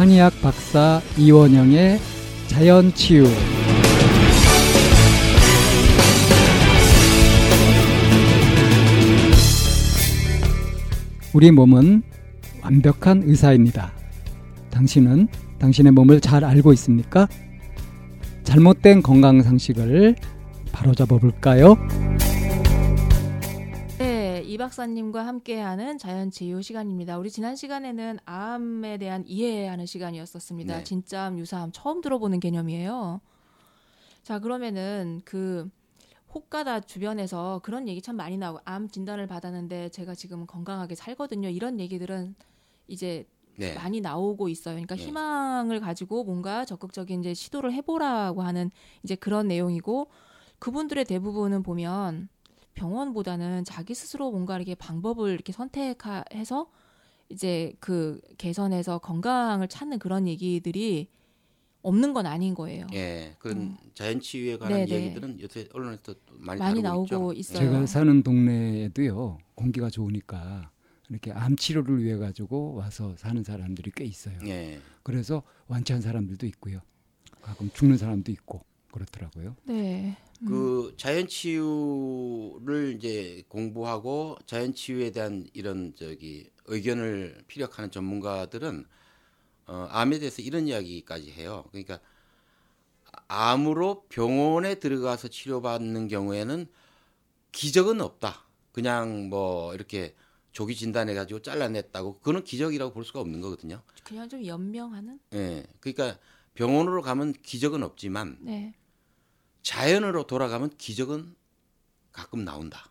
한의학 박사 이원영의 자연치유 우리 몸은 완벽한 의사입니다. 당신은 당신의 몸을 잘 알고 있습니까? 잘못된 건강 상식을 바로잡아 볼까요? 네, 이 박사님과 함께하는 자연치유 시간입니다. 우리 지난 시간에는 암에 대한 이해하는 시간이었었습니다. 네. 진짜암, 유사암 처음 들어보는 개념이에요. 자, 그러면은 그 혹가다 주변에서 그런 얘기 참 많이 나오고 암 진단을 받았는데 제가 지금 건강하게 살거든요. 이런 얘기들은 이제 네. 많이 나오고 있어요. 그러니까 네. 희망을 가지고 뭔가 적극적인 이제 시도를 해보라고 하는 이제 그런 내용이고 그분들의 대부분은 보면 병원보다는 자기 스스로 뭔가 이렇게 방법을 이렇게 선택해서 이제 그 개선해서 건강을 찾는 그런 얘기들이 없는 건 아닌 거예요. 예, 그런 음. 자연 치유에 관한 네네. 이야기들은 요새 언론에서 많이, 많이 나오고 있죠. 있어요. 제가 사는 동네에도요 공기가 좋으니까 이렇게 암 치료를 위해 가지고 와서 사는 사람들이 꽤 있어요. 예, 그래서 완치한 사람들도 있고요. 가끔 죽는 사람도 있고 그렇더라고요. 네. 그 자연 치유를 이제 공부하고 자연 치유에 대한 이런 저기 의견을 피력하는 전문가들은 어, 암에 대해서 이런 이야기까지 해요. 그러니까 암으로 병원에 들어가서 치료받는 경우에는 기적은 없다. 그냥 뭐 이렇게 조기 진단해 가지고 잘라냈다고 그거는 기적이라고 볼 수가 없는 거거든요. 그냥 좀 연명하는? 예. 그러니까 병원으로 가면 기적은 없지만 네. 자연으로 돌아가면 기적은 가끔 나온다.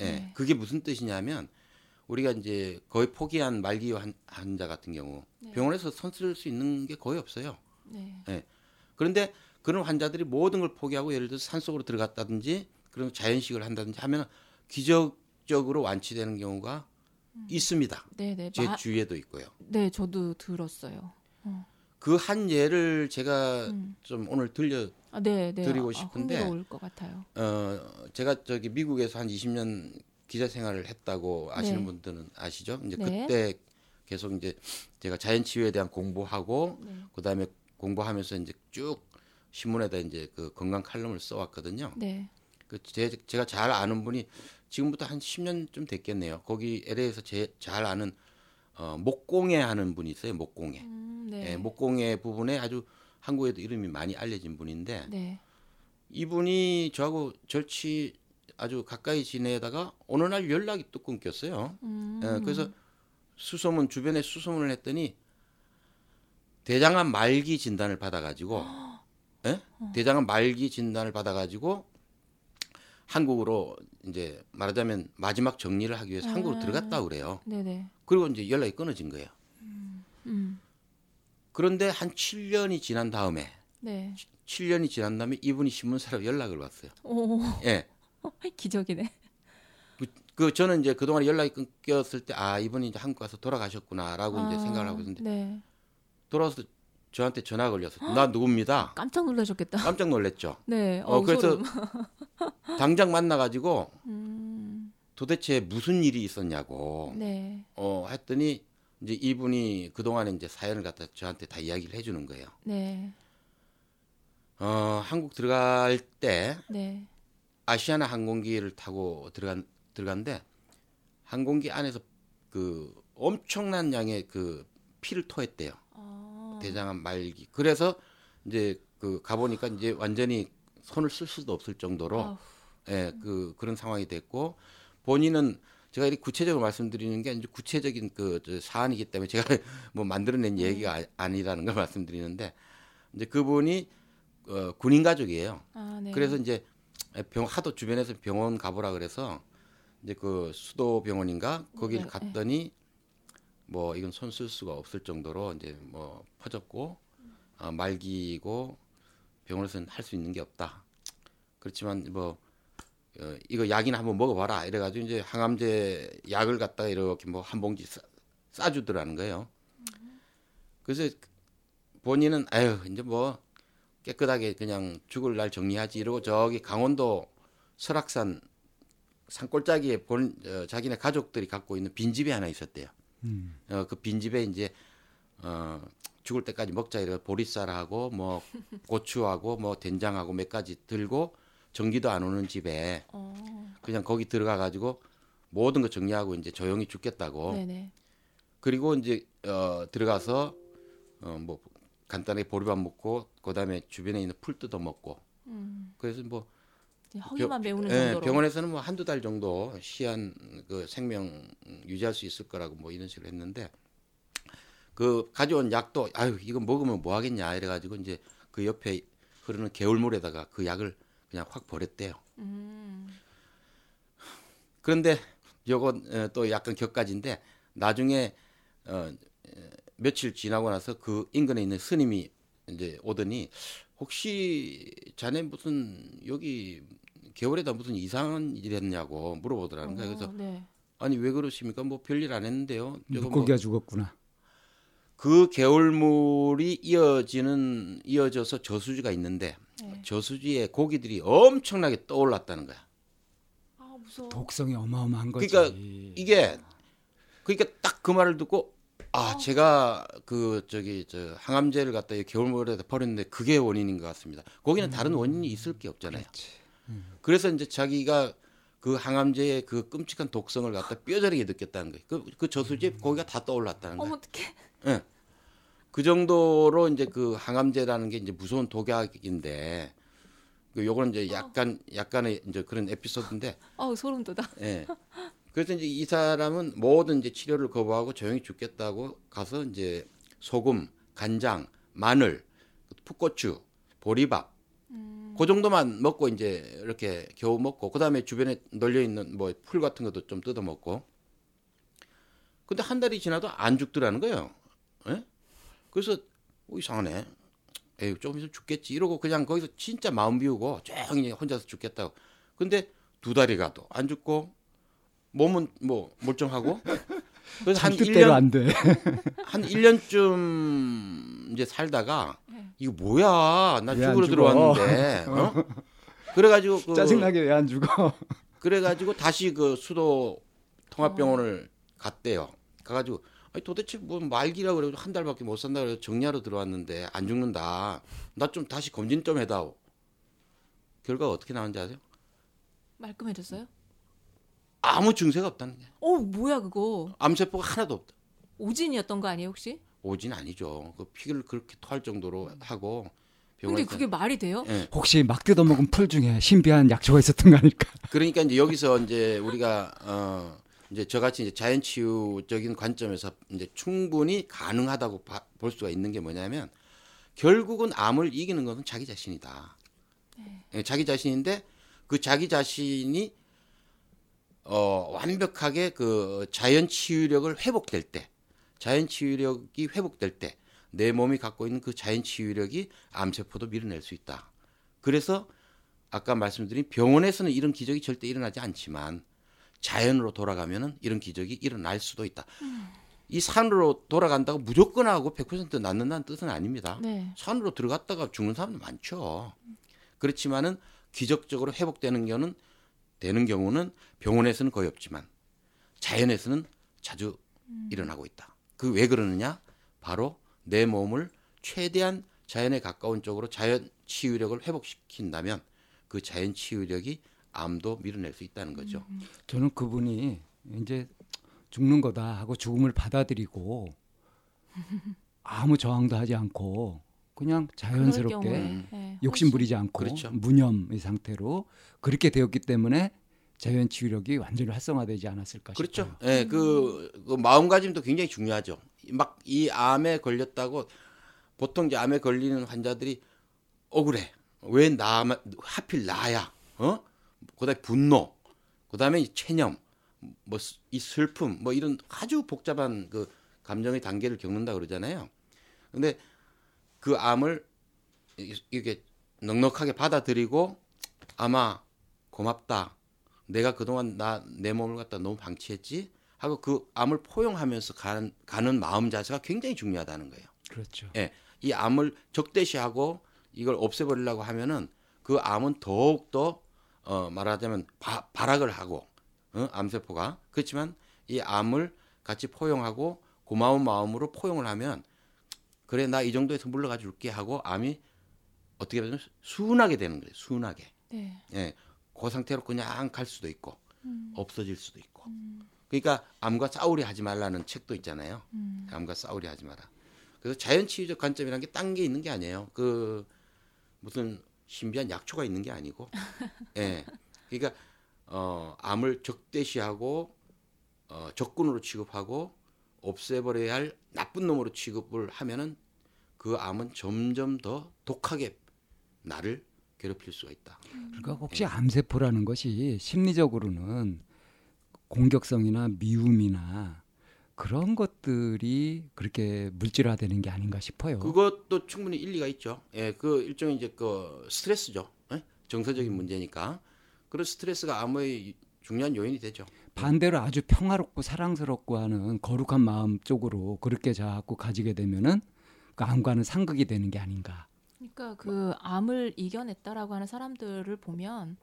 예. 네. 그게 무슨 뜻이냐면 우리가 이제 거의 포기한 말기 환- 환자 같은 경우 네. 병원에서 손 쓸 수 있는 게 거의 없어요. 네. 그런데 그런 환자들이 모든 걸 포기하고 예를 들어서 산속으로 들어갔다든지 그런 자연식을 한다든지 하면 기적적으로 완치되는 경우가 있습니다. 네, 네. 제 마- 주위에도 있고요. 네, 저도 들었어요. 그 한 예를 제가 음. 좀 오늘 들려 아, 네, 네. 드리고 아, 싶은데 흥미로울 것 같아요. 어 제가 저기 미국에서 한 20년 기자 생활을 했다고 아시는 네. 분들은 아시죠? 이제 네. 그때 계속 이제 제가 자연 치유에 대한 공부하고 네. 그다음에 공부하면서 이제 쭉 신문에다 이제 그 건강 칼럼을 써왔거든요. 네. 그 제, 제가 잘 아는 분이 지금부터 한 10년쯤 됐겠네요. 거기 LA에서 제 잘 아는 어, 목공예 하는 분이 있어요. 목공예. 음, 네. 예, 목공예 부분에 아주 한국에도 이름이 많이 알려진 분인데 네. 이분이 저하고 절치 아주 가까이 지내다가 어느 날 연락이 또 끊겼어요. 음. 예, 그래서 수소문 주변에 수소문을 했더니 대장암 말기 진단을 받아가지고 예? 대장암 말기 진단을 받아가지고 한국으로 이제 말하자면 마지막 정리를 하기 위해서 한국으로 아. 들어갔다 그래요. 네, 네. 그리고 이제 연락이 끊어진 거예요. 음. 그런데 한 7년이 지난 다음에 네. 7년이 지난 다음에 이분이 신문사로 연락을 왔어요. 오, 예. 기적이네. 그 저는 이제 그동안 연락이 끊겼을 때 아 이분이 이제 한국 가서 돌아가셨구나라고 이제 아, 생각을 하고 있는데 네. 돌아와서 저한테 전화 걸려서 나 누굽니다. 깜짝 놀라셨겠다. 깜짝 놀랐죠. 네. 어, 어, 그래서. 당장 만나 가지고 음. 도대체 무슨 일이 있었냐고 네. 어 했더니 이제 이분이 그 동안에 이제 사연을 갖다 저한테 다 이야기를 해주는 거예요. 네. 어 한국 들어갈 때 네. 아시아나 항공기를 타고 들어간 들어간데 항공기 안에서 그 엄청난 양의 그 피를 토했대요. 아. 대장암 말기. 그래서 이제 그 가보니까 이제 완전히 손을 쓸 수도 없을 정도로 아우. 예, 그 그런 상황이 됐고 본인은 제가 이렇게 구체적으로 말씀드리는 게 이제 구체적인 그저 사안이기 때문에 제가 뭐 만들어낸 얘기가 아- 아니라는 걸 말씀드리는데 이제 그분이 어, 군인 가족이에요. 아, 네. 그래서 이제 병 하도 주변에서 병원 가보라 그래서 이제 그 수도 병원인가 거기를 네, 갔더니 뭐 이건 손 쓸 수가 없을 정도로 이제 뭐 퍼졌고 어, 말기고 병원에서는 할 수 있는 게 없다. 그렇지만 뭐 어, 이거 약이나 한번 먹어봐라 이래가지고 이제 항암제 약을 갖다가 이렇게 뭐 한 봉지 싸, 싸주더라는 거예요. 그래서 본인은 아유 이제 뭐 깨끗하게 그냥 죽을 날 정리하지 이러고 저기 강원도 설악산 산골짜기에 본 어, 자기네 가족들이 갖고 있는 빈 집이 하나 있었대요. 음. 어, 그 빈 집에 이제 어 죽을 때까지 먹자 이래 보리쌀하고 뭐 고추하고 뭐 된장하고 몇 가지 들고 전기도 안 오는 집에 어. 그냥 거기 들어가 가지고 모든 거 정리하고 이제 조용히 죽겠다고 네네. 그리고 이제 어 들어가서 어뭐 간단하게 보리밥 먹고 그다음에 주변에 있는 풀 뜯어 먹고 음. 그래서 뭐 허기만 메우는 예, 정도로. 병원에서는 뭐 한두 달 정도 시한 그 생명 유지할 수 있을 거라고 뭐 이런 식으로 했는데 그 가져온 약도 아유 이거 먹으면 뭐 하겠냐 이래 가지고 이제 그 옆에 흐르는 개울물에다가 그 약을 그냥 확 버렸대요. 음. 그런데 요건 어, 또 약간 격가지인데 나중에 어 에, 며칠 지나고 나서 그 인근에 있는 스님이 이제 오더니 혹시 자네 무슨 여기 겨울에다 무슨 이상한 일 했냐고 물어보더라는 거예요. 그래서 어, 네. 아니 왜 그러십니까? 뭐 별일 안 했는데요. 뭐 물고기가 죽었구나. 그 개울물이 이어지는 이어져서 저수지가 있는데 네. 저수지에 고기들이 엄청나게 떠올랐다는 거야. 아 무서워. 독성이 어마어마한 거지. 그러니까 이게 그러니까 딱 그 말을 듣고 아 제가 그 저기 저 항암제를 갖다 이 겨울물에다 버렸는데 그게 원인인 것 같습니다. 거기는 다른 원인이 있을 게 없잖아요. 그렇지. 그래서 이제 자기가 그 항암제의 그 끔찍한 독성을 갖다 뼈저리게 느꼈다는 거예요. 그, 그 저수지에 고기가 다 떠올랐다는 거예요. 어머 어떡해. 예. 그 정도로 이제 그 항암제라는 게 이제 무서운 독약인데 그 요거는 이제 약간 약간의 이제 그런 에피소드인데 어우 소름 돋아. 예. 그래서 이제 이 사람은 모든 이제 치료를 거부하고 조용히 죽겠다고 가서 이제 소금, 간장, 마늘, 풋고추, 보리밥 그 정도만 먹고 이제 이렇게 겨우 먹고 그다음에 주변에 널려 있는 뭐 풀 같은 것도 좀 뜯어 먹고 근데 한 달이 지나도 안 죽더라는 거예요. 예? 그래서 어, 이상하네. 에이 조금 있으면 죽겠지 이러고 그냥 거기서 진짜 마음 비우고 조용히 혼자서 죽겠다고. 근데 두 달이 가도 안 죽고 몸은 뭐 멀쩡하고 그래서 한 뜻대로 1년 안 돼. 한 1년쯤 이제 살다가 이거 뭐야 나 죽으러 죽어? 들어왔는데 어? 그래 가지고 그 짜증나게 왜 안 죽어? 그래 가지고 다시 그 수도 통합병원을 갔대요. 가 가지고 아니 도대체 뭐 말기라 그래도 한 달밖에 못 산다 그래서 정리하러 들어왔는데 안 죽는다. 나 좀 다시 검진 좀 해다오. 결과가 어떻게 나온지 아세요? 말끔해졌어요? 아무 증세가 없다는 게. 어 뭐야 그거 암세포가 하나도 없다. 오진이었던 거 아니에요 혹시? 오진 아니죠. 그 피를 그렇게 토할 정도로 하고 근데 그게 말이 돼요? 예. 혹시 막 뜯어먹은 풀 중에 신비한 약초가 있었던 거 아닐까? 그러니까 이제 여기서 이제 우리가 어 이제 저같이 이제 자연치유적인 관점에서 이제 충분히 가능하다고 봐- 볼 수가 있는 게 뭐냐면 결국은 암을 이기는 것은 자기 자신이다. 예, 자기 자신인데 그 자기 자신이 어 완벽하게 그 자연 치유력을 회복될 때 자연 치유력이 회복될 때 내 몸이 갖고 있는 그 자연 치유력이 암세포도 밀어낼 수 있다. 그래서 아까 말씀드린 병원에서는 이런 기적이 절대 일어나지 않지만 자연으로 돌아가면은 이런 기적이 일어날 수도 있다. 이 산으로 돌아간다고 무조건 하고 100% 낫는다는 뜻은 아닙니다. 네. 산으로 들어갔다가 죽는 사람도 많죠. 그렇지만은 기적적으로 회복되는 경우는 되는 경우는 병원에서는 거의 없지만 자연에서는 자주 일어나고 있다. 그 왜 그러느냐? 바로 내 몸을 최대한 자연에 가까운 쪽으로 자연 치유력을 회복시킨다면 그 자연 치유력이 암도 밀어낼 수 있다는 거죠. 저는 그분이 이제 죽는 거다 하고 죽음을 받아들이고 아무 저항도 하지 않고 그냥 자연스럽게 네, 욕심 부리지 않고 그렇죠. 무념의 상태로 그렇게 되었기 때문에 자연 치유력이 완전히 활성화되지 않았을까 그렇죠. 싶어요. 예, 그, 그 마음가짐도 굉장히 중요하죠. 막 이 암에 걸렸다고 보통 이제 암에 걸리는 환자들이 억울해. 왜 나, 하필 나야? 어? 그다음에 분노, 그다음에 이 체념, 뭐 이 슬픔, 뭐 이런 아주 복잡한 그 감정의 단계를 겪는다 그러잖아요. 근데 그 암을 이- 이게 넉넉하게 받아들이고 아마 고맙다. 내가 그동안 나 내 몸을 갖다 너무 방치했지 하고 그 암을 포용하면서 가는, 가는 마음 자세가 굉장히 중요하다는 거예요. 그렇죠. 예, 이 암을 적대시하고 이걸 없애버리려고 하면은 그 암은 더욱 더 어, 말하자면 바, 발악을 하고 어, 암세포가 그렇지만 이 암을 같이 포용하고 고마운 마음으로 포용을 하면 그래 나 이 정도에서 물러가 줄게 하고 암이 어떻게 보면 순하게 되는 거예요. 순하게. 네. 예. 그 상태로 그냥 갈 수도 있고 음. 없어질 수도 있고. 그러니까 암과 싸우려 하지 말라는 책도 있잖아요. 음. 암과 싸우려 하지 마라. 그래서 자연치유적 관점이라는 게 딴 게 있는 게 아니에요. 그 무슨 신비한 약초가 있는 게 아니고, 예. 그러니까 어, 암을 적대시하고 어, 적군으로 취급하고 없애버려야 할 나쁜 놈으로 취급을 하면은 그 암은 점점 더 독하게 나를 괴롭힐 수가 있다. 그러니까 혹시 암세포라는 것이 심리적으로는 공격성이나 미움이나 그런 것들이 그렇게 물질화되는 게 아닌가 싶어요. 그것도 충분히 일리가 있죠. 예, 그 일종의 이제 그 스트레스죠. 예? 정서적인 문제니까 그런 스트레스가 암의 중요한 요인이 되죠. 반대로 아주 평화롭고 사랑스럽고 하는 거룩한 마음 쪽으로 그렇게 자꾸 가지게 되면은 그 암과는 상극이 되는 게 아닌가. 그러니까 그 암을 이겨냈다라고 하는 사람들을 보면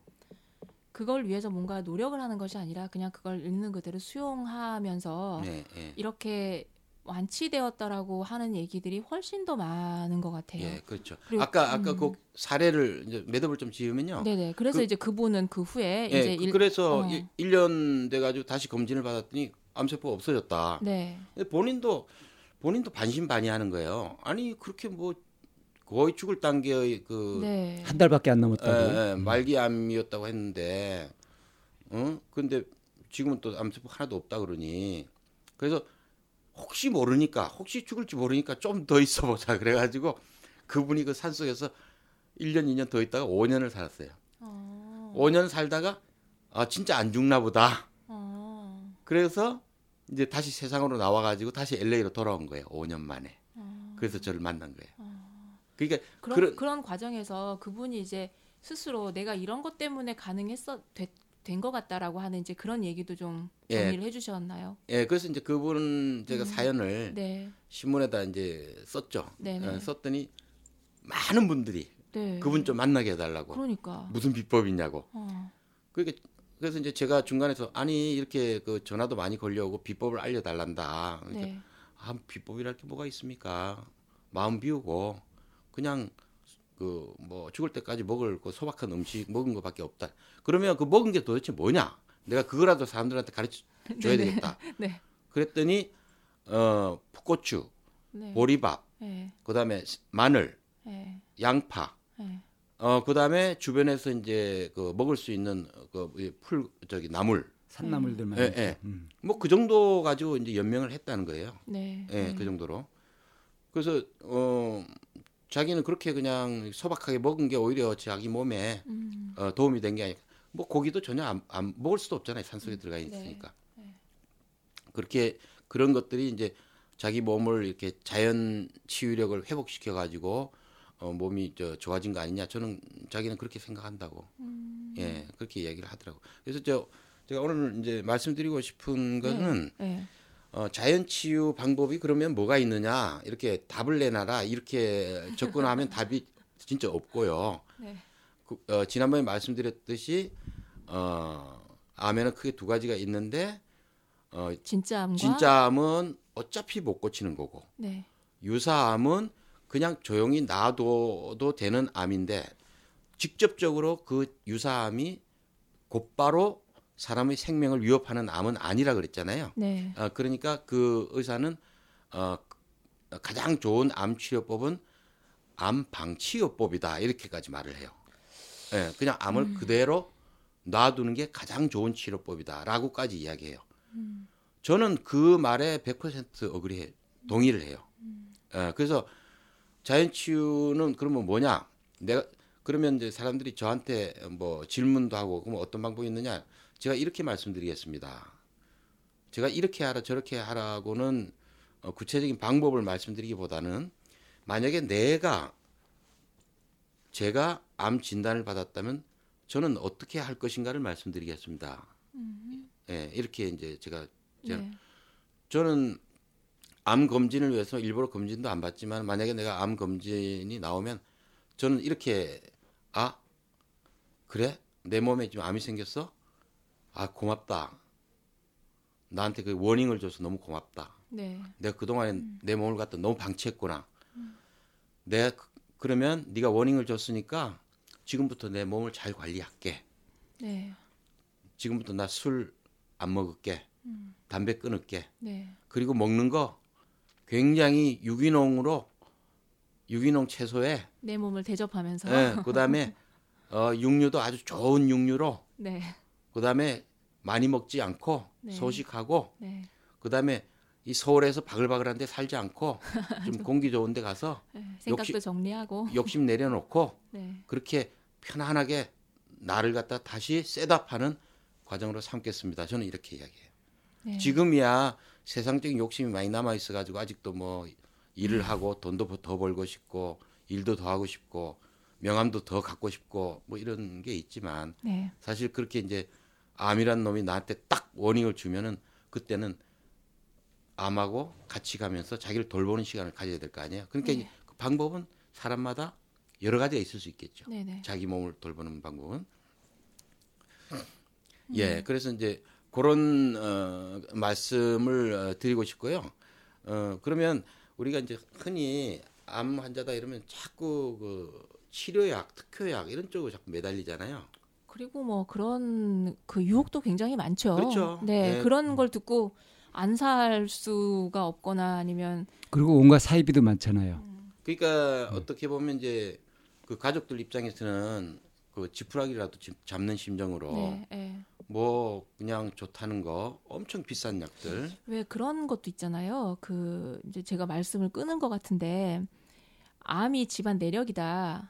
그걸 위해서 뭔가 노력을 하는 것이 아니라 그냥 그걸 있는 그대로 수용하면서 예, 예. 이렇게 완치되었다라고 하는 얘기들이 훨씬 더 많은 것 같아요. 예, 그렇죠. 그리고- 아까 아까 음. 그 사례를 이제 매듭을 좀 지으면요. 네네. 그래서 그- 이제 그분은 그 후에 예, 이제 그- 일- 그래서 어. 일 1년 돼 가지고 다시 검진을 받았더니 암세포가 없어졌다. 네. 본인도 본인도 반신반의하는 거예요. 아니 그렇게 뭐 거의 죽을 단계의 그 네. 한 달밖에 안 남았다고. 예, 예, 말기 암이었다고 했는데, 어? 근데 지금은 또 암세포 하나도 없다 그러니, 그래서 혹시 모르니까, 혹시 죽을지 모르니까 좀 더 있어보자 그래가지고 그분이 그 산속에서 1년, 2년 더 있다가 5년을 살았어요. 어. 5년 살다가 아 진짜 안 죽나 보다. 어. 그래서 이제 다시 세상으로 나와가지고 다시 LA로 돌아온 거예요. 5년 만에. 어. 그래서 저를 만난 거예요. 어. 그러니까 그런 그런- 그런 과정에서 그분이 이제 스스로 내가 이런 것 때문에 가능했어 된것 같다라고 하는 이제 그런 얘기도 좀 예. 정리를 해주셨나요? 예, 그래서 이제 그분 제가 음. 사연을 네, 신문에다 이제 썼죠. 네네. 어, 썼더니 많은 분들이 네. 그분 좀 만나게 해달라고 그러니까. 무슨 비법이냐고. 어. 그러니까 그래서 이제 제가 중간에서 아니 이렇게 그 전화도 많이 걸려오고 비법을 알려달란다. 그러니까 네. 아, 비법이랄 게 뭐가 있습니까? 마음 비우고 그냥 그 뭐 죽을 때까지 먹을 그 소박한 음식 먹은 것밖에 없다. 그러면 그 먹은 게 도대체 뭐냐? 내가 그거라도 사람들한테 가르쳐 줘야 네네. 되겠다. 네. 그랬더니 어 풋고추, 네. 보리밥, 네. 그다음에 마늘, 네. 양파, 네. 어 그다음에 주변에서 이제 그 먹을 수 있는 그풀 저기 나물 산나물들만. 예. 예. 음. 뭐그 정도 가지고 이제 연명을 했다는 거예요. 네. 예, 네. 그 정도로. 그래서 어 자기는 그렇게 그냥 소박하게 먹은 게 오히려 자기 몸에 음. 어, 도움이 된 게 아니고 뭐 고기도 전혀 안, 안 먹을 수도 없잖아요. 산속에 들어가 네. 있으니까. 네. 그렇게 그런 것들이 이제 자기 몸을 이렇게 자연 치유력을 회복시켜 가지고 어, 몸이 저 좋아진 거 아니냐 저는 자기는 그렇게 생각한다고 음. 예 그렇게 이야기를 하더라고 그래서 저 제가 오늘 이제 말씀드리고 싶은 거는 네. 어, 자연 치유 방법이 그러면 뭐가 있느냐 이렇게 답을 내놔라 이렇게 접근하면 답이 진짜 없고요 네. 그, 어, 지난번에 말씀드렸듯이 어, 암에는 크게 두 가지가 있는데 어, 진짜 암과 진짜 암은 어차피 못 고치는 거고 네. 유사암은 그냥 조용히 놔둬도 되는 암인데 직접적으로 그 유사암이 곧바로 사람의 생명을 위협하는 암은 아니라 그랬잖아요. 네. 어, 그러니까 그 의사는 어, 가장 좋은 암 치료법은 암 방치요법이다 이렇게까지 말을 해요. 예, 그냥 암을 그대로 놔두는 게 가장 좋은 치료법이다라고까지 이야기해요. 저는 그 말에 100% 어그리해 동의를 해요. 예, 그래서 자연 치유는 그러면 뭐냐? 내가 그러면 이제 사람들이 저한테 뭐 질문도 하고 그럼 어떤 방법이 있느냐? 제가 이렇게 말씀드리겠습니다. 제가 이렇게 하라 저렇게 하라고는 어, 구체적인 방법을 말씀드리기보다는 만약에 내가 제가 암 진단을 받았다면 저는 어떻게 할 것인가를 말씀드리겠습니다. 예, 이렇게 이제 제가 제가 네. 저는 암 검진을 위해서 일부러 검진도 안 받지만 만약에 내가 암 검진이 나오면 저는 이렇게 아 그래 내 몸에 지금 암이 생겼어 아 고맙다 나한테 그 워닝을 줘서 너무 고맙다 네. 내가 그동안에 내 몸을 갖다 너무 방치했구나 내가 그- 그러면 네가 워닝을 줬으니까 지금부터 내 몸을 잘 관리할게. 네. 지금부터 나 술 안 먹을게. 담배 끊을게. 네. 그리고 먹는 거 굉장히 유기농으로 유기농 채소에 내 몸을 대접하면서. 예, 그다음에 어, 육류도 아주 좋은 육류로 네. 그다음에 많이 먹지 않고 네. 소식하고 네. 그다음에 이 서울에서 바글바글한 데 살지 않고 좀 공기 좋은 데 가서 네. 생각도 역시- 정리하고. 욕심 내려놓고 네. 그렇게 편안하게 나를 갖다 다시 셋업하는 과정으로 삼겠습니다. 저는 이렇게 이야기해요. 네. 지금이야 세상적인 욕심이 많이 남아 있어 가지고 아직도 뭐 일을 하고 돈도 더 벌고 싶고 일도 더 하고 싶고 명함도 더 갖고 싶고 뭐 이런 게 있지만 네. 사실 그렇게 이제 암이란 놈이 나한테 딱 워닝을 주면은 그때는 암하고 같이 가면서 자기를 돌보는 시간을 가져야 될 거 아니에요. 그러니까 네. 그 방법은 사람마다 여러 가지가 있을 수 있겠죠. 네. 네. 자기 몸을 돌보는 방법은 음. 예 그래서 이제 그런 어, 말씀을 어, 드리고 싶고요 어 그러면 우리가 이제 흔히 암 환자다 이러면 자꾸 그 치료약 특효약 이런 쪽으로 자꾸 매달리잖아요 그리고 뭐 그런 그 유혹도 굉장히 많죠. 그렇죠. 네. 네. 그런 걸 듣고 안 살 수가 없거나 아니면 그리고 온갖 사이비도 많잖아요. 그러니까 어떻게 보면 이제 그 가족들 입장에서는 그 지푸라기라도 집- 잡는 심정으로 네. 네. 뭐 그냥 좋다는 거 엄청 비싼 약들 왜 그런 것도 있잖아요. 그 이제 제가 말씀을 끊은 것 같은데 암이 집안 내력이다라고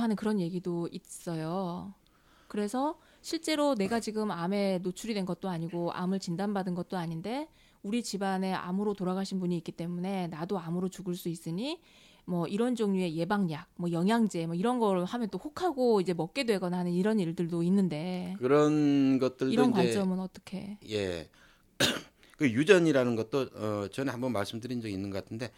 하는 그런 얘기도 있어요. 그래서 실제로 내가 지금 암에 노출이 된 것도 아니고 암을 진단받은 것도 아닌데 우리 집안에 암으로 돌아가신 분이 있기 때문에 나도 암으로 죽을 수 있으니 뭐 이런 종류의 예방약, 뭐 영양제, 뭐 이런 걸 하면 또 혹하고 이제 먹게 되거나 하는 이런 일들도 있는데 그런 것들도 이런 이제 관점은 어떻게? 예. 그 유전이라는 것도 어 전에 한번 말씀드린 적이 있는 것 같은데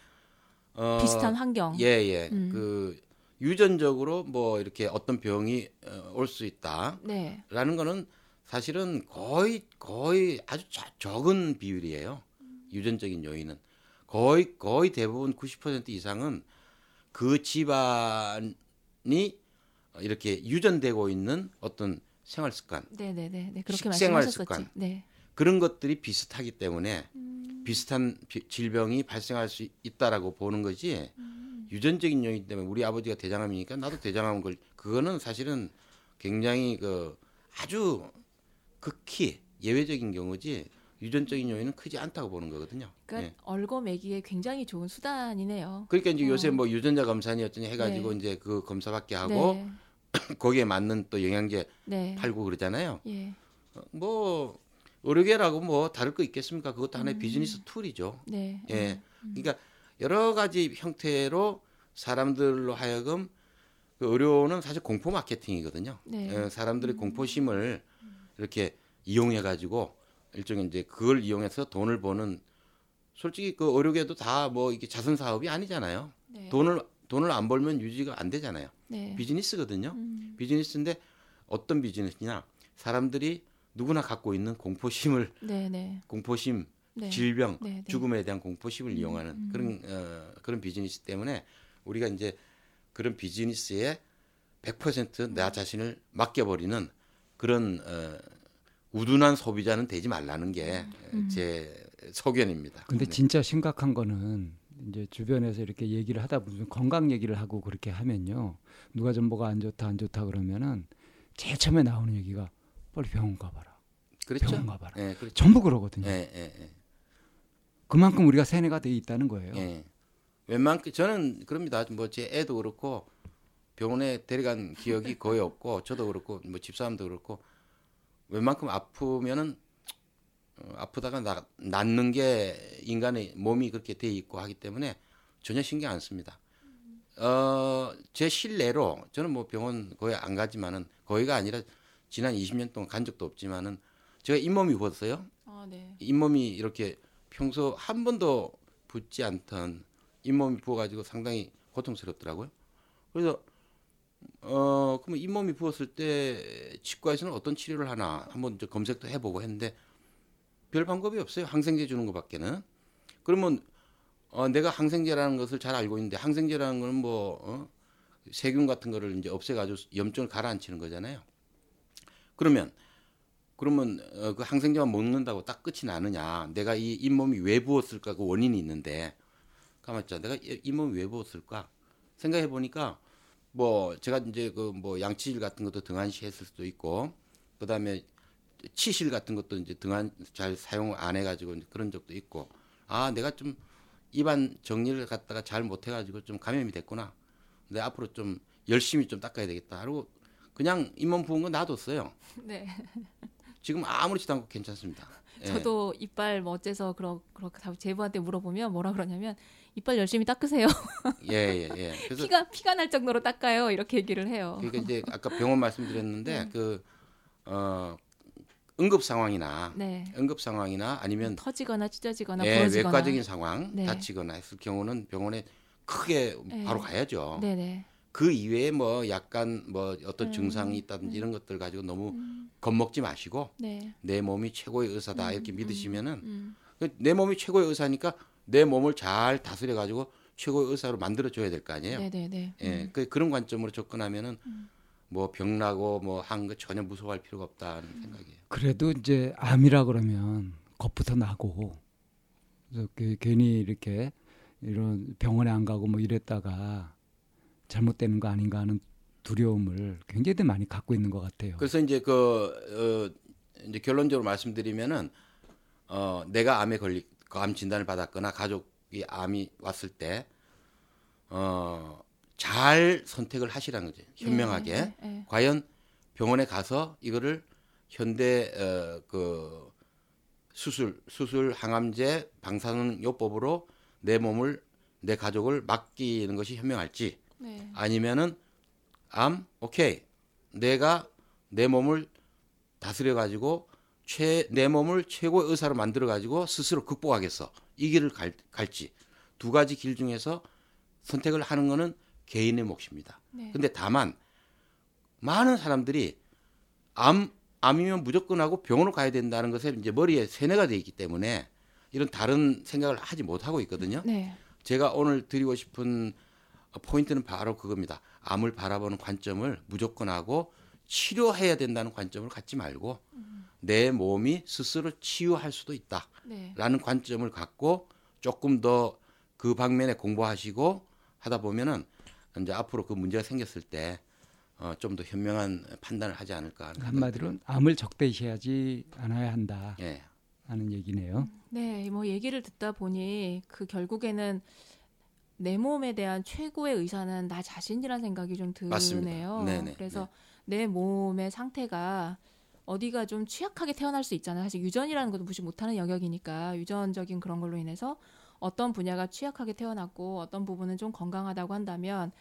어 비슷한 환경. 예, 예. 음. 그 유전적으로 뭐 이렇게 어떤 병이 어, 올수 있다라는 네. 거는 사실은 거의 거의 아주 자- 적은 비율이에요. 유전적인 요인은 거의 거의 대부분 90% 이상은 그 집안이 이렇게 유전되고 있는 어떤 생활 습관 네네네. 네, 그렇게 식생활. 습관. 네. 그런 것들이 비슷하기 때문에 음. 비슷한 비- 질병이 발생할 수 있다라고 보는 거지 유전적인 요인 때문에 우리 아버지가 대장암이니까 나도 대장암 걸 그거는 사실은 굉장히 그 아주 극히 예외적인 경우지 유전적인 요인은 크지 않다고 보는 거거든요. 그러니까 예. 옭아매기에 굉장히 좋은 수단이네요. 그러니까 이제 요새 어. 뭐 유전자 검사니 어쩌니 해가지고 네. 이제 그 검사받게 하고 네. 거기에 맞는 또 영양제 네. 팔고 그러잖아요. 예. 어, 뭐 의료계라고 뭐 다를 거 있겠습니까? 그것도 음. 하나의 비즈니스 tool이죠. 네. 예. 그러니까 여러 가지 형태로 사람들로 하여금 그 의료는 사실 공포 마케팅이거든요. 네. 예, 사람들의 공포심을 이렇게 이용해 가지고 일종의 이제 그걸 이용해서 돈을 버는 솔직히 그 의료계도 다 뭐 이게 자선 사업이 아니잖아요. 네. 돈을 돈을 안 벌면 유지가 안 되잖아요. 네. 비즈니스거든요. 음. 비즈니스인데 어떤 비즈니스냐? 사람들이 누구나 갖고 있는 공포심을 네, 네. 공포심, 네. 질병, 네, 네. 죽음에 대한 공포심을 이용하는 음. 그런 어, 그런 비즈니스 때문에 우리가 이제 그런 비즈니스에 100%나 자신을 맡겨버리는 그런 어, 우둔한 소비자는 되지 말라는 게제 소견입니다. 근데 네. 진짜 심각한 거는 이제 주변에서 이렇게 얘기를 하다 보면 건강 얘기를 하고 그렇게 하면요. 누가 좀 뭐가 안 좋다 안 좋다 그러면은 제일 처음에 나오는 얘기가 빨리 병원 가봐라. 그렇죠. 병원 가봐라. 예, 그렇죠. 전부 그러거든요. 예, 예, 예. 그만큼 우리가 세뇌가 돼 있다는 거예요. 예. 웬만큼 저는 그럽니다. 뭐 제 애도 그렇고 병원에 데려간 기억이 거의 없고 저도 그렇고 뭐 집사람도 그렇고 웬만큼 아프면은 어, 아프다가 나, 낫는 게 인간의 몸이 그렇게 돼 있고 하기 때문에 전혀 신경 안 씁니다. 어, 제 실례로 저는 뭐 병원 거의 안 가지만은 거의가 아니라 지난 20년 동안 간 적도 없지만은 제가 잇몸이 부었어요. 아, 네. 잇몸이 이렇게 평소 한 번도 붓지 않던 잇몸이 부어가지고 상당히 고통스럽더라고요. 그래서 어 그러면 잇몸이 부었을 때 치과에서는 어떤 치료를 하나 한번 저 검색도 해보고 했는데 별 방법이 없어요. 항생제 주는 것밖에는. 그러면 어, 내가 항생제라는 것을 잘 알고 있는데 항생제라는 거는 뭐 어? 세균 같은 거를 이제 없애가지고 염증을 가라앉히는 거잖아요. 그러면 그러면 어, 그 항생제만 먹는다고 딱 끝이 나느냐? 내가 이 잇몸이 왜 부었을까 그 원인이 있는데 가만있자. 내가 이- 잇몸이 왜 부었을까? 생각해 보니까 뭐 제가 이제 그 뭐 양치질 같은 것도 등한시 했을 수도 있고 그다음에 치실 같은 것도 이제 등한 잘 사용 안 해가지고 그런 적도 있고 아 내가 좀 입안 정리를 갖다가 잘 못해가지고 좀 감염이 됐구나. 근데 앞으로 좀 열심히 좀 닦아야 되겠다. 하고 그냥 잇몸 부은 거 놔뒀어요. 네. 지금 아무렇지도 않고 괜찮습니다. 예. 저도 이빨 뭐 어째서 그러 그렇게 다 제부한테 물어보면 뭐라 그러냐면 이빨 열심히 닦으세요. 예, 예, 예. 그래서 피가 피가 날 정도로 닦아요. 이렇게 얘기를 해요. 그러니까 이제 아까 병원 말씀드렸는데 그 어, 응급 상황이나 네. 응급 상황이나 아니면 터지거나 찢어지거나 예, 부러지거나. 외과적인 상황 네. 다치거나 했을 경우는 병원에 크게 네. 바로 가야죠. 네네. 그 이외에 뭐 약간 뭐 어떤 음, 증상이 있다든지 이런 것들 가지고 너무 음, 겁먹지 마시고 네. 내 몸이 최고의 의사다 이렇게 믿으시면은 음, 그내 몸이 최고의 의사니까 내 몸을 잘 다스려 가지고 최고의 의사로 만들어 줘야 될 거 아니에요. 네네네. 예, 음. 그 그런 관점으로 접근하면은 뭐 병나고 뭐 한 거 전혀 무서워할 필요가 없다는 생각이에요. 그래도 이제 암이라 그러면 겁부터 나고 그래서 그 괜히 이렇게 이런 병원에 안 가고 뭐 이랬다가 잘못되는 거 아닌가 하는 두려움을 굉장히 많이 갖고 있는 것 같아요. 그래서 이제 그 어, 이제 결론적으로 말씀드리면은 어, 내가 암에 걸리 그암 진단을 받았거나 가족이 암이 왔을 때 어, 잘 선택을 하시라는 거죠. 현명하게. 네, 네, 네. 과연 병원에 가서 이거를 현대 어, 그 수술 수술 항암제 방사능요법으로 내 몸을 내 가족을 맡기는 것이 현명할지 네. 아니면은 암 오케이 내가 내 몸을 다스려 가지고 최 내 몸을 최고의 의사로 만들어 가지고 스스로 극복하겠어 이 길을 갈, 갈지 두 가지 길 중에서 선택을 하는 거는 개인의 몫입니다. 네. 근데 다만 많은 사람들이 암 암이면 무조건 하고 병원을 가야 된다는 것에 이제 머리에 세뇌가 돼 있기 때문에 이런 다른 생각을 하지 못하고 있거든요. 네. 제가 오늘 드리고 싶은 포인트는 바로 그겁니다. 암을 바라보는 관점을 무조건 하고 치료해야 된다는 관점을 갖지 말고 내 몸이 스스로 치유할 수도 있다라는 네. 관점을 갖고 조금 더 그 방면에 공부하시고 하다 보면은 이제 앞으로 그 문제가 생겼을 때 어, 좀 더 현명한 판단을 하지 않을까 하는 한마디로 암을 적대시하지 않아야 한다 예. 하는 얘기네요. 네, 뭐 얘기를 듣다 보니 그 결국에는 내 몸에 대한 최고의 의사는 나 자신이라는 생각이 좀. 드네요. 네네, 그래서 내 몸의 상태가 어디가 좀 취약하게 태어날 수 있잖아요. 사실 유전이라는 것도 무시 못하는 영역이니까 유전적인 그런 걸로 인해서 어떤 분야가 취약하게 태어났고 어떤 부분은 좀 건강하다고 한다면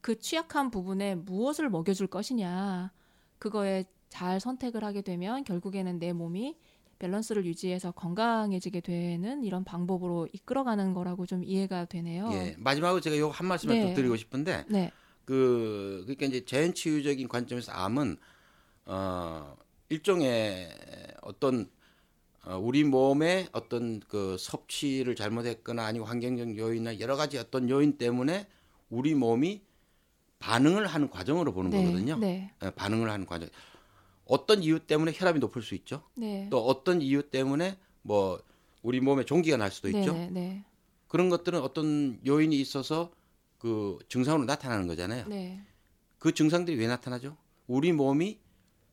그 취약한 부분에 무엇을 먹여줄 것이냐 그거에 잘 선택을 하게 되면 결국에는 내 몸이 밸런스를 유지해서 건강해지게 되는 이런 방법으로 이끌어가는 거라고 좀 이해가 되네요. 예. 마지막으로 제가 요 한 말씀을 네. 더 드리고 싶은데 네, 그 그러니까 이제 자연치유적인 관점에서 암은 어 일종의 어떤 어, 우리 몸의 어떤 그 섭취를 잘못했거나 아니면 환경적 요인이나 여러 가지 어떤 요인 때문에 우리 몸이 반응을 하는 과정으로 보는 네, 거거든요. 네, 예, 반응을 하는 과정. 어떤 이유 때문에 혈압이 높을 수 있죠. 네, 또 어떤 이유 때문에 뭐 우리 몸에 종기가 날 수도 있죠. 네, 네, 그런 것들은 어떤 요인이 있어서 그 증상으로 나타나는 거잖아요. 네, 그 증상들이 왜 나타나죠? 우리 몸이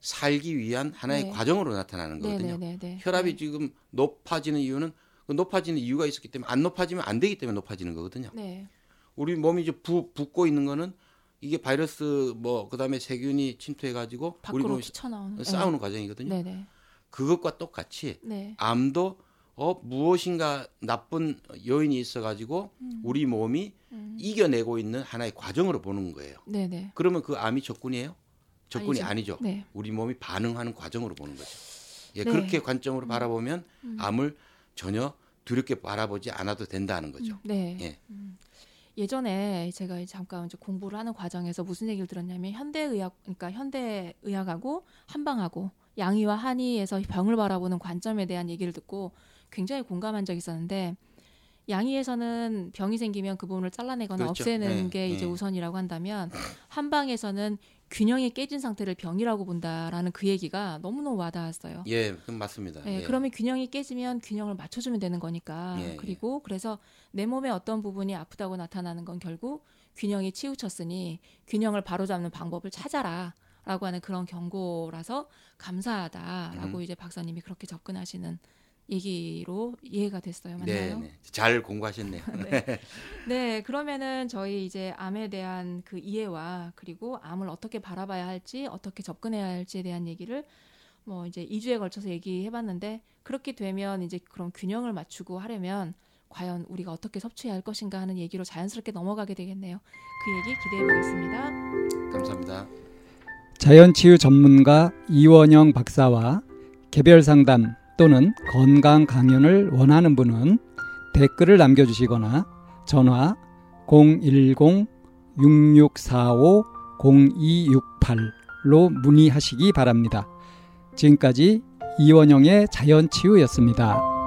살기 위한 하나의 네. 과정으로 나타나는 네, 거거든요. 네, 네, 네. 혈압이 지금 높아지는 이유는 그 높아지는 이유가 있었기 때문에 안 높아지면 안 되기 때문에 높아지는 거거든요. 네, 우리 몸이 이제 부, 붓고 있는 거는 이게 바이러스 뭐 그다음에 세균이 침투해 가지고 우리 몸이 싸우는 과정이거든요. 네, 네, 그것과 똑같이 네, 암도 어 무엇인가 나쁜 요인이 있어 가지고 우리 몸이 음. 이겨내고 있는 하나의 과정으로 보는 거예요. 네, 네, 그러면 그 암이 적군이에요? 적군이 아니죠. 아니죠. 네, 우리 몸이 반응하는 과정으로 보는 거죠. 예, 네. 그렇게 관점으로 바라보면 음. 암을 전혀 두렵게 바라보지 않아도 된다는 거죠. 음, 네. 예. 음. 예전에 제가 잠깐 이제 공부를 하는 과정에서 무슨 얘기를 들었냐면 현대의학 그러니까 현대의학하고 한방하고 양의와 한의에서 병을 바라보는 관점에 대한 얘기를 듣고 굉장히 공감한 적이 있었는데 양의에서는 병이 생기면 그 부분을 잘라내거나 그렇죠. 없애는 네, 게 이제 네. 우선이라고 한다면 한방에서는 균형이 깨진 상태를 병이라고 본다라는 그 얘기가 너무너무 와닿았어요. 예, 그럼 맞습니다. 예, 예. 그러면 균형이 깨지면 균형을 맞춰주면 되는 거니까. 예, 예. 그리고 그래서 내 몸의 어떤 부분이 아프다고 나타나는 건 결국 균형이 치우쳤으니 균형을 바로잡는 방법을 찾아라. 라고 하는 그런 경고라서 감사하다라고 음. 이제 박사님이 그렇게 접근하시는 얘기로 이해가 됐어요. 네, 맞나요? 네. 잘 공부하셨네요. 네. 네, 그러면은 저희 이제 암에 대한 그 이해와 그리고 암을 어떻게 바라봐야 할지, 어떻게 접근해야 할지에 대한 얘기를 뭐 이제 2주에 걸쳐서 얘기해 봤는데 그렇게 되면 이제 그런 균형을 맞추고 하려면 과연 우리가 어떻게 섭취해야 할 것인가 하는 얘기로 자연스럽게 넘어가게 되겠네요. 그 얘기 기대해 보겠습니다. 감사합니다. 자연치유 전문가 이원영 박사와 개별 상담 또는 건강 강연을 원하는 분은 댓글을 남겨주시거나 전화 010-6645-0268로 문의하시기 바랍니다. 지금까지 이원영의 자연치유였습니다.